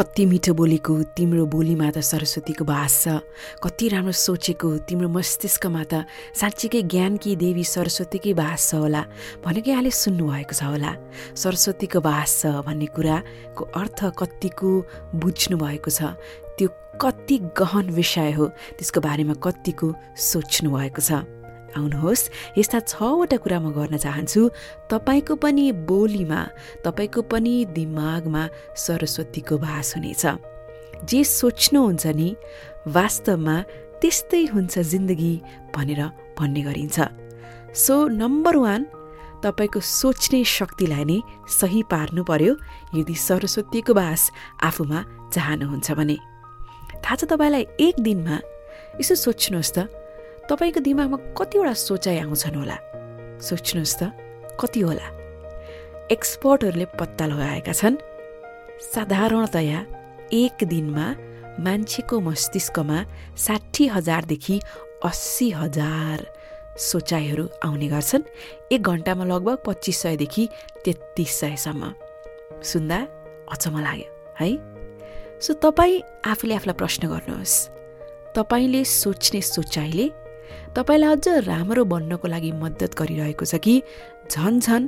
कति मिठो बोलेको तिम्रो बोलीमा त सरस्वतीको बास छ। कति राम्रो सोचेको तिम्रो मस्तिष्कमा त साँच्चीकै ज्ञानकी देवी सरस्वतीकै बास छ होला भनेकै यहाँले सुन्नुभएको छ होला। सरस्वतीको बास छ भन्ने कुराको अर्थ कतिको बुझ्नु भएको छ। त्यो कति गहन विषय हो त्यसको बारेमा कतिको सोच्नु भएको छ। आउनुहोस्। यस्ता छवटा कुरा म गर्न चाहन्छु तपाईँको पनि बोलीमा तपाईँको पनि दिमागमा सरस्वतीको भाष हुनेछ। जे सोच्नुहुन्छ नि वास्तवमा त्यस्तै हुन्छ जिन्दगी भनेर भन्ने गरिन्छ। सो नम्बर वान तपाईँको सोच्ने शक्तिलाई नै सही पार्नु पर्यो यदि सरस्वतीको बास आफूमा चाहनुहुन्छ भने। थाहा छ तपाईँलाई एक दिनमा यसो सोच्नुहोस् त तपाईँको दिमागमा कतिवटा सोचाइ आउँछन् होला? सोच्नुहोस् त कति होला? एक्सपर्टहरूले पत्ता लगाएका छन्। साधारणतया एक दिनमा मान्छेको मस्तिष्कमा साठी हजारदेखि अस्सी हजार सोचाइहरू आउने गर्छन्। एक घन्टामा लगभग पच्चिस सयदेखि तेत्तिस सयसम्म। सुन्दा अचम्म लाग्यो है? सो तपाईँ आफूले आफूलाई प्रश्न गर्नुहोस्। तपाईँले सोच्ने सोचाइले तपाईँलाई अझ राम्रो बन्नको लागि मद्दत गरिरहेको छ कि? झन झन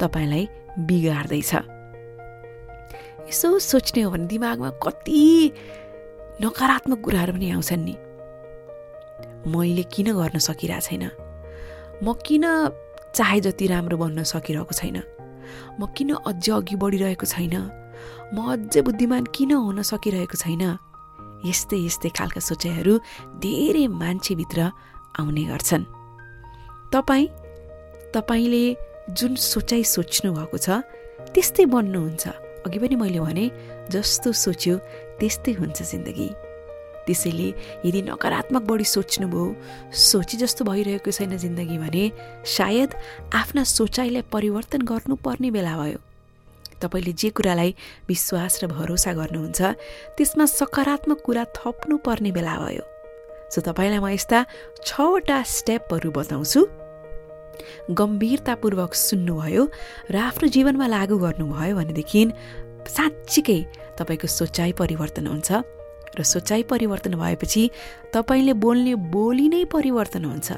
तपाईँलाई बिगार्दैछ। यसो सोच्ने हो भने दिमागमा कति नकारात्मक कुराहरू पनि आउँछन् नि। मैले किन गर्न सकिरहेको छैन? म किन चाहे जति राम्रो बन्न सकिरहेको छैन? म किन अझ अघि बढिरहेको छैन? म अझै बुद्धिमान किन हुन सकिरहेको छैन? यस्तै यस्तै खालका सोचाइहरू धेरै मान्छेभित्र आउने गर्छन्। तपाईँ तपाईँले जुन सोचाइ सोच्नु भएको छ त्यस्तै बन्नुहुन्छ। अघि पनि मैले भने जस्तो सोच्यो त्यस्तै हुन्छ जिन्दगी। त्यसैले यदि नकारात्मक बढी सोच्नुभयो सोची जस्तो भइरहेको छैन जिन्दगी भने सायद आफ्ना सोचाइलाई परिवर्तन गर्नुपर्ने बेला भयो। तपाईँले जे कुरालाई विश्वास र भरोसा गर्नुहुन्छ त्यसमा सकारात्मक कुरा थप्नु पर्ने बेला भयो। सो तपाईँलाई म यस्ता छवटा स्टेपहरू बताउँछु। गम्भीरतापूर्वक सुन्नुभयो र आफ्नो जीवनमा लागू गर्नुभयो भनेदेखि साँच्चीकै तपाईँको सोचाइ परिवर्तन हुन्छ र सोचाइ परिवर्तन भएपछि तपाईँले बोल्ने बोली नै परिवर्तन हुन्छ।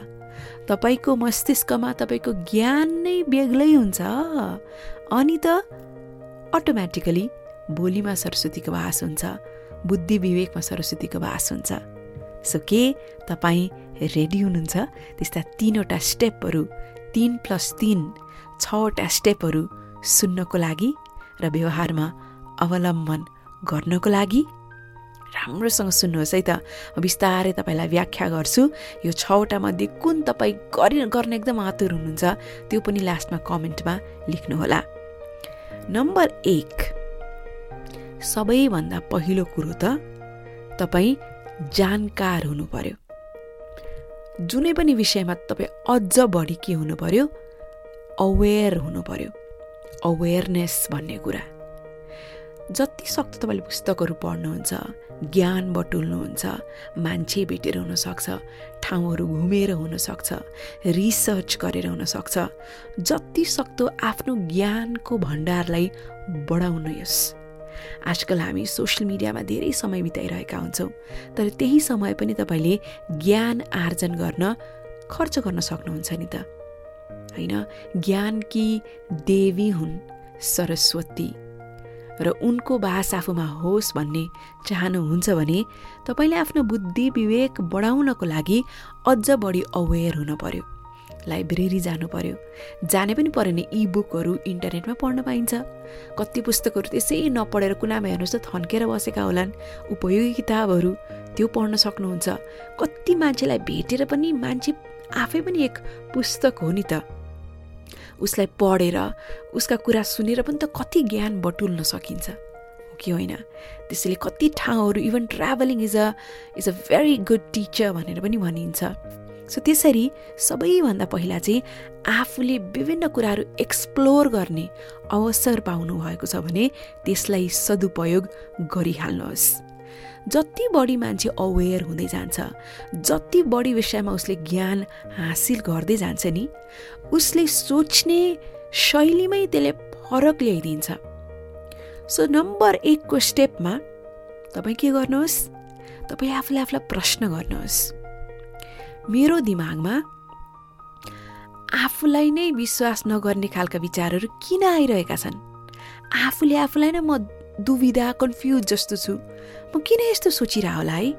तपाईँको मस्तिष्कमा तपाईँको ज्ञान नै बेग्लै हुन्छ। अनि त अटोमेटिकली बोलीमा सरस्वतीको भाष हुन्छ बुद्धि विवेकमा सरस्वतीको भाष हुन्छ। सो के तपाईँ रेडी हुनुहुन्छ त्यस्ता तिनवटा स्टेपहरू तिन प्लस तिन छवटा स्टेपहरू सुन्नको लागि र व्यवहारमा अवलम्बन गर्नको लागि राम्रोसँग सुन्नुहोस् है त बिस्तारै तपाईँलाई व्याख्या गर्छु यो छवटा मध्ये कुन तपाईँ गरि गर्न एकदम आतुर हुनुहुन्छ त्यो पनि लास्टमा कमेन्टमा लेख्नुहोला नम्बर एक सबैभन्दा पहिलो कुरो त तपाईँ जानकार हुनु पर्यो जुनै पनि विषयमा तपाईँ अझ बढी के हुनु पर्यो अवेर हुनु पर्यो अवेरनेस भन्ने कुरा। जति सक्दो तपाईँले पुस्तकहरू पढ्नुहुन्छ ज्ञान बटुल्नुहुन्छ मान्छे भेटेर हुनसक्छ ठाउँहरू घुमेर हुनसक्छ रिसर्च गरेर हुनसक्छ जति सक्दो आफ्नो ज्ञानको भण्डारलाई बढाउनुहोस् आजकल हामी सोसियल मिडियामा धेरै समय बिताइरहेका हुन्छौँ तर त्यही समय पनि तपाईँले ज्ञान आर्जन गर्न खर्च गर्न सक्नुहुन्छ नि त। होइन? ज्ञानकी देवी हुन् सरस्वती? र उनको बास आफूमा होस् भन्ने चाहनुहुन्छ भने तपाईँले आफ्नो बुद्धि विवेक बढाउनको लागि अझ बढी अवेर हुन पर्यो। लाइब्रेरी जानु पर्यो। जाने पनि पऱ्यो नि इ बुकहरू इन्टरनेटमा पढ्न पाइन्छ। कति पुस्तकहरू त्यसै नपढेर कुनामा हेर्नुहोस् त थन्केर बसेका होलान्। उपयोगी किताबहरू त्यो पढ्न सक्नुहुन्छ। कति मान्छेलाई भेटेर पनि मान्छे आफै पनि एक पुस्तक हो नि त। उसलाई पढेर उसका कुरा सुनेर पनि त कति ज्ञान बटुल्न सकिन्छ। हो कि होइन? त्यसैले कति ठाउँहरू even travelling is a is a very good teacher भनेर पनि भनिन्छ। सो त्यसरी सबैभन्दा पहिला चाहिँ आफूले विभिन्न कुराहरू एक्सप्लोर गर्ने अवसर पाउनु भएको छ भने त्यसलाई सदुपयोग गरिहाल्नुहोस्। जति बढी मान्छे अवेर हुँदै जान्छ जति बढी विषयमा उसले ज्ञान हासिल गर्दै जान्छ नि उसले सोच्ने शैलीमै त्यसले फरक ल्याइदिन्छ। सो नम्बर एकको स्टेपमा तपाईँ के गर्नुहोस्? तपाईँ आफूले आफूलाई प्रश्न गर्नुहोस्। मेरो दिमागमा आफूलाई नै विश्वास नगर्ने खालका विचारहरू किन आइरहेका छन्? आफूले आफूलाई नै म दुविधा कन्फ्युज जस्तो छु। म किन यस्तो सोचिरह होला है?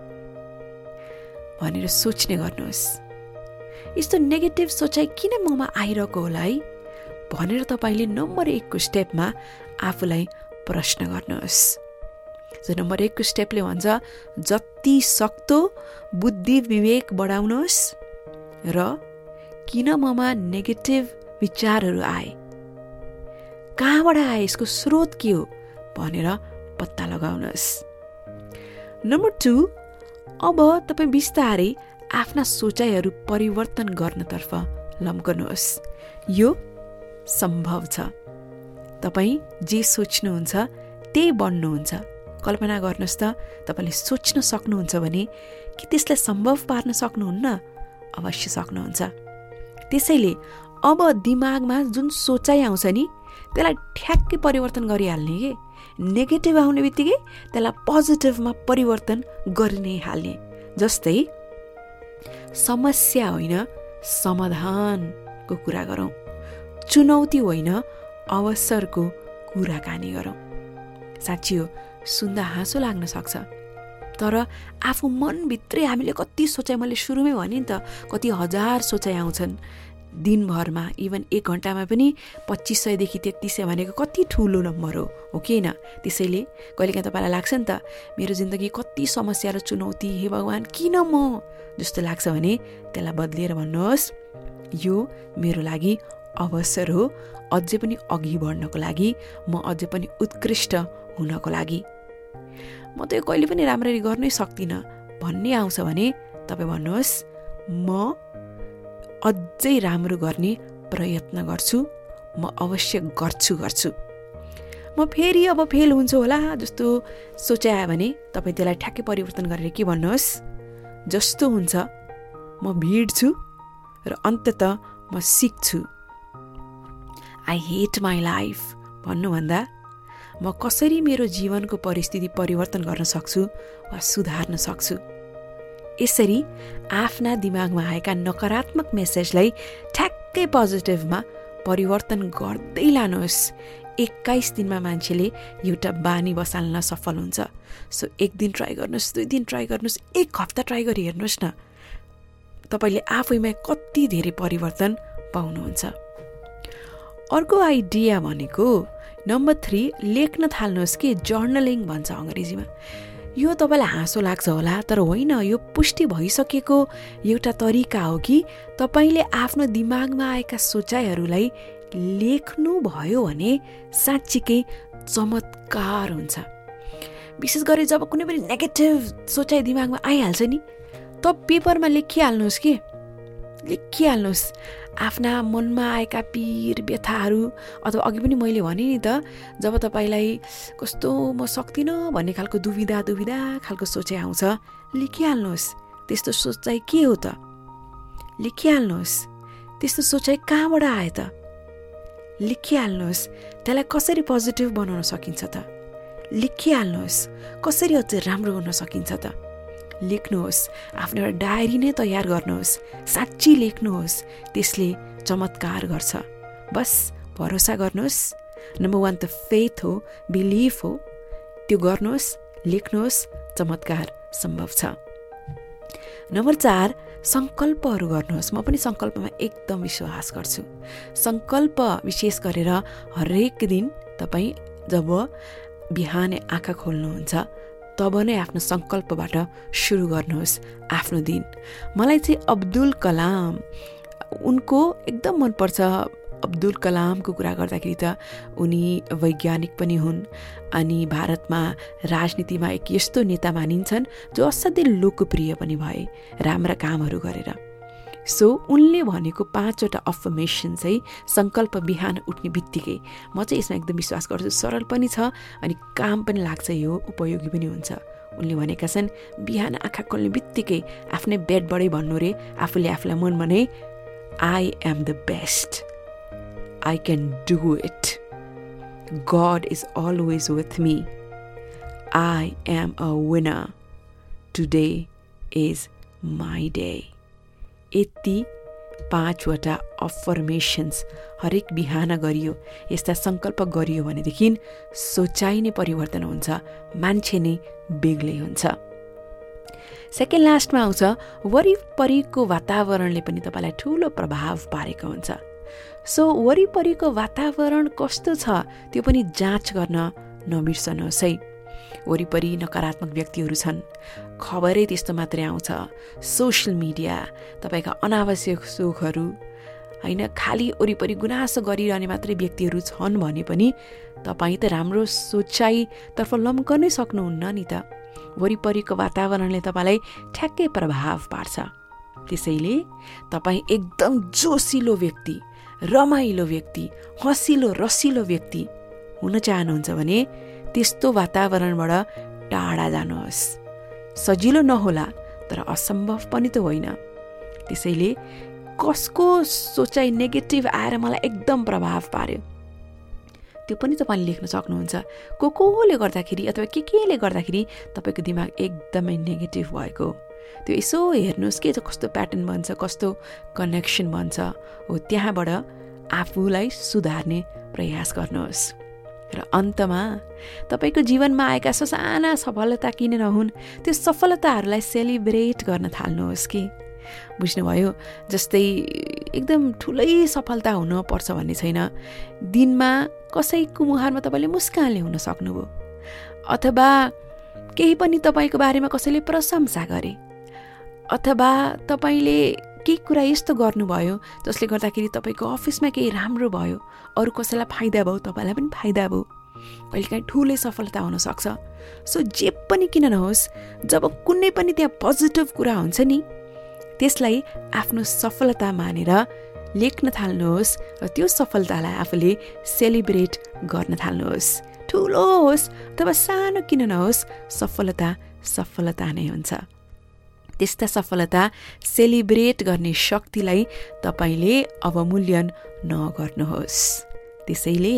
भनेर सोच्ने गर्नुहोस्। यस्तो नेगेटिभ सोचाइ किन ममा आइरहेको होला है? भनेर तपाईँले नम्बर एकको स्टेपमा आफूलाई प्रश्न गर्नुहोस्। जो नम्बर एकको स्टेपले भन्छ जति सक्दो बुद्धि विवेक बढाउनुहोस् र किन ममा नेगेटिभ विचारहरू आए? कहाँबाट आए? यसको स्रोत के हो? भनेर पत्ता लगाउनुहोस् नम्बर टू अब तपाईँ बिस्तारै आफ्ना सोचाइहरू परिवर्तन गर्नतर्फ लम्कनुहोस् यो सम्भव छ। तपाईँ जे सोच्नुहुन्छ त्यही बढ्नुहुन्छ कल्पना गर्नुहोस् त तपाईँले सोच्न सक्नुहुन्छ भने कि त्यसलाई सम्भव पार्न सक्नुहुन्न अवश्य सक्नुहुन्छ। त्यसैले अब दिमागमा जुन सोचाइ आउँछ नि त्यसलाई ठ्याक्कै परिवर्तन गरिहाल्ने कि? नेगेटिभ आउने बित्तिकै त्यसलाई पोजिटिभमा परिवर्तन गरि नै हाल्ने। जस्तै समस्या होइन समाधानको कुरा गरौँ। चुनौती होइन अवसरको कुराकानी गरौँ। साँच्ची हो सुन्दा हाँसो लाग्न सक्छ। तर आफू मनभित्रै हामीले कति सोचाइ मैले सुरुमै भने नि त कति हजार सोचाइ आउँछन्। दिनभरमा इभन एक घन्टामा पनि पच्चिस सयदेखि तेत्तिस सय भनेको कति ठुलो नम्बर हो हो कि होइन? त्यसैले कहिलेकाहीँ तपाईँलाई लाग्छ नि त मेरो जिन्दगी कति समस्या र चुनौती हे भगवान् किन म? जस्तो लाग्छ भने त्यसलाई बदलिएर भन्नुहोस् यो मेरो लागि अवसर हो अझै पनि अघि बढ्नको लागि म अझै पनि उत्कृष्ट हुनको लागि। म त यो कहिले पनि राम्ररी गर्नै सक्दिनँ। भन्ने आउँछ भने तपाईँ भन्नुहोस् म अझै राम्रो गर्ने प्रयत्न गर्छु म अवश्य गर्छु गर्छु। म फेरि अब फेल हुन्छु होला जस्तो सोचायो भने तपाईँ त्यसलाई ठ्याक्कै परिवर्तन गरेर के भन्नुहोस्? जस्तो हुन्छ म भिड्छु र अन्तत म सिक्छु। आई हेट माई लाइफ भन्नुभन्दा म कसरी मेरो जीवनको परिस्थिति परिवर्तन गर्न सक्छु वा सुधार्न सक्छु? यसरी आफ्ना दिमागमा आएका नकारात्मक मेसेजलाई ठ्याक्कै पोजिटिभमा परिवर्तन गर्दै लानुहोस्। एक्काइस दिनमा मान्छेले एउटा बानी बसाल्न सफल हुन्छ। सो एक दिन ट्राई गर्नुहोस् दुई दिन ट्राई गर्नुहोस् एक हप्ता ट्राई गरी हेर्नुहोस् न। तपाईँले आफैमा कति धेरै परिवर्तन पाउनुहुन्छ? अर्को आइडिया भनेको नम्बर थ्री लेख्न थाल्नुहोस् कि जर्नलिङ भन्छ अङ्ग्रेजीमा। यो तपाईँलाई हाँसो लाग्छ होला तर होइन यो पुष्टि भइसकेको एउटा तरिका हो कि तपाईँले आफ्नो दिमागमा आएका सोचाइहरूलाई लेख्नुभयो भने साँच्चीकै चमत्कार हुन्छ। विशेष गरी जब कुनै पनि नेगेटिभ सोचाइ दिमागमा आइहाल्छ नि त पेपरमा लेखिहाल्नुहोस् कि। लेखिहाल्नुहोस्। आफ्ना मनमा आएका पीर व्यथाहरू अथवा अघि पनि मैले भने नि त जब तपाईँलाई कस्तो म सक्दिनँ भन्ने खालको दुविधा दुविधा खालको सोचाइ आउँछ। लेखिहाल्नुहोस्। त्यस्तो सोचाइ के हो त? लेखिहाल्नुहोस्। त्यस्तो सोचाइ कहाँबाट आयो त? लेखिहाल्नुहोस्। त्यसलाई कसरी पोजिटिभ बनाउन सकिन्छ त? लेखिहाल्नुहोस्। कसरी अझै राम्रो गर्न सकिन्छ त? लेख्नुहोस्। आफ्नो एउटा डायरी नै तयार गर्नुहोस्। साँच्ची लेख्नुहोस्। त्यसले चमत्कार गर्छ। बस भरोसा गर्नुहोस्। नम्बर वान त फेथ हो बिलिफ हो। त्यो गर्नुहोस् लेख्नुहोस् चमत्कार सम्भव छ। नम्बर चार सङ्कल्पहरू गर्नुहोस्। म पनि सङ्कल्पमा एकदम विश्वास गर्छु। सङ्कल्प विशेष गरेर हरेक दिन तपाईँ जब बिहानै आँखा खोल्नुहुन्छ तब नै आफ्नो सङ्कल्पबाट सुरु गर्नुहोस् आफ्नो दिन। मलाई चाहिँ अब्दुल कलाम उनको एकदम मनपर्छ अब्दुल कलामको कुरा गर्दाखेरि त उनी वैज्ञानिक पनि हुन् अनि भारतमा राजनीतिमा एक यस्तो नेता मानिन्छन् जो असाध्यै लोकप्रिय पनि भए राम्रा कामहरू गरेर। सो उनले भनेको पाँचवटा अफर्मेसन चाहिँ सङ्कल्प बिहान उठ्ने बित्तिकै म चाहिँ यसमा एकदम विश्वास गर्छु सरल पनि छ अनि काम पनि लाग्छ यो उपयोगी पनि हुन्छ। उनले भनेका छन् बिहान आँखा खोल्ने बित्तिकै आफ्नै बेडबाटै भन्नु रे आफूले आफूलाई मनमा नै I am the best I can do it God is always with me I am a winner today is my day यति पाँचवटा अफर्मेसन्स हरेक बिहान गरियो यस्ता सङ्कल्प गरियो भनेदेखि सोचाइ नै परिवर्तन हुन्छ मान्छे नै बेग्लै हुन्छ। सेकेन्ड लास्टमा आउँछ वरिपरिको वातावरणले पनि तपाईँलाई ठुलो प्रभाव पारेको हुन्छ। सो वरिपरिको वातावरण कस्तो छ त्यो पनि जाँच गर्न नबिर्सनुहोस् है। वरिपरि नकारात्मक व्यक्तिहरू छन्। खबरै त्यस्तो मात्रै आउँछ। सोसियल मिडिया तपाईँका अनावश्यक सोखहरू होइन खालि वरिपरि गुनासो गरिरहने मात्रै व्यक्तिहरू छन् भने पनि तपाईँ त राम्रो सोचाइतर्फ लम्कनै सक्नुहुन्न नि त। वरिपरिको वातावरणले तपाईँलाई ठ्याक्कै प्रभाव पार्छ। त्यसैले तपाईँ एकदम जोसिलो व्यक्ति रमाइलो व्यक्ति हँसिलो रसिलो व्यक्ति हुन चाहनुहुन्छ भने त्यस्तो वातावरणबाट टाढा जानुहोस्। सजिलो नहोला तर असम्भव पनि त होइन। त्यसैले कसको सोचाइ नेगेटिभ आएर मलाई एकदम प्रभाव पार्यो। त्यो पनि तपाईँले लेख्न सक्नुहुन्छ। को कोले गर्दाखेरि अथवा के केले गर्दाखेरि तपाईँको दिमाग एकदमै नेगेटिभ भएको? त्यो यसो हेर्नुहोस् के कस्तो प्याटर्न बन्छ कस्तो कनेक्सन बन्छ। हो त्यहाँबाट आफूलाई सुधार्ने प्रयास गर्नुहोस्। र अन्तमा तपाईँको जीवनमा आएका ससाना सफलता किन नहुन् त्यो सफलताहरूलाई सेलिब्रेट गर्न थाल्नुहोस् कि। बुझ्नुभयो जस्तै एकदम ठुलै सफलता हुनुपर्छ भन्ने छैन। दिनमा कसैको मुहारमा तपाईँले मुस्कान ल्याउन सक्नुभयो। अथवा केही पनि तपाईँको बारेमा कसैले प्रशंसा गरे। अथवा तपाईँले केही कुरा यस्तो गर्नुभयो जसले गर्दाखेरि तपाईँको अफिसमा केही राम्रो भयो अरू कसैलाई फाइदा भयो तपाईँलाई पनि फाइदा भयो। कहिलेकाहीँ ठुलै सफलता हुनसक्छ सो जे पनि किन नहोस् जब कुनै पनि त्यहाँ पोजिटिभ कुरा हुन्छ नि त्यसलाई आफ्नो सफलता मानेर लेख्न थाल्नुहोस् र त्यो सफलतालाई आफूले सेलिब्रेट गर्न थाल्नुहोस्। ठुलो होस् अथवा सानो किन नहोस् सफलता सफलता नै हुन्छ। त्यस्ता सफलता सेलिब्रेट गर्ने शक्तिलाई तपाईँले अवमूल्यन नगर्नुहोस्। त्यसैले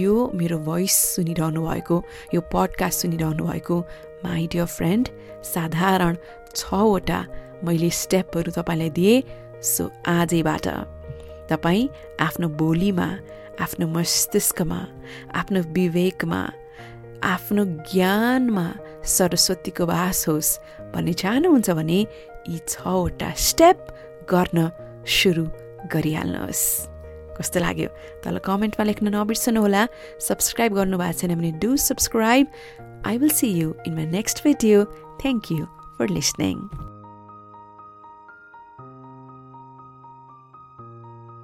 यो मेरो भोइस सुनिरहनु भएको यो पडकास्ट सुनिरहनु भएको माई डियर फ्रेन्ड साधारण छवटा मैले स्टेपहरू तपाईँलाई दिएँ सो आजैबाट तपाईँ आफ्नो बोलीमा आफ्नो मस्तिष्कमा आफ्नो विवेकमा आफ्नो ज्ञानमा सरस्वतीको बास होस् भन्ने चाहनुहुन्छ भने यी छवटा स्टेप गर्न सुरु गरिहाल्नुहोस्। कस्तो लाग्यो? तल कमेन्टमा लेख्न नबिर्सनुहोला। सब्सक्राइब गर्नुभएको छैन भने do subscribe. I will see you in my next video thank you for listening